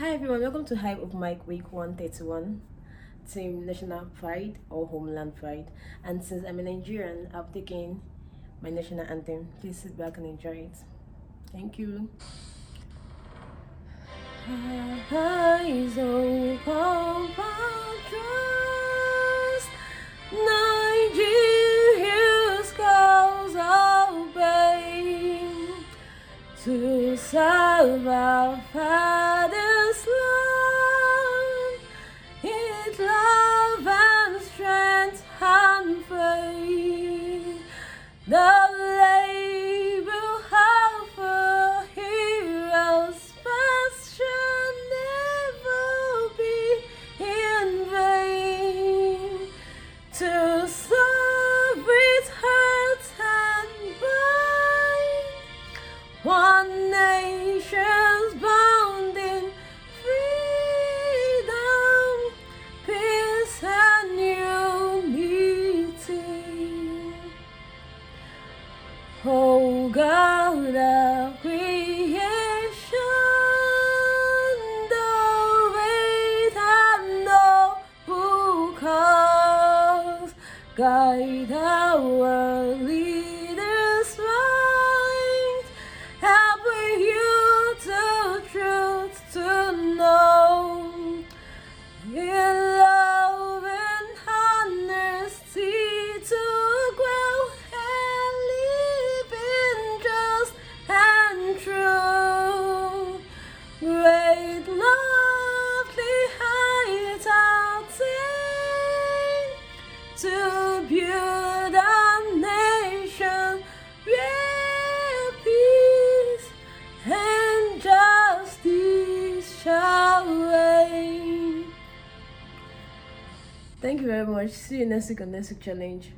Hi everyone, welcome to Hive Open Mic Week 131, Team National Pride or Homeland Pride. And since I'm a Nigerian, I've taken my national anthem. Please sit back and enjoy it. Thank you. Eyes open, serve our father's land, Oh God of creation, the great and noble cause, guide our leaders Thank you very much. See you next week on next week challenge.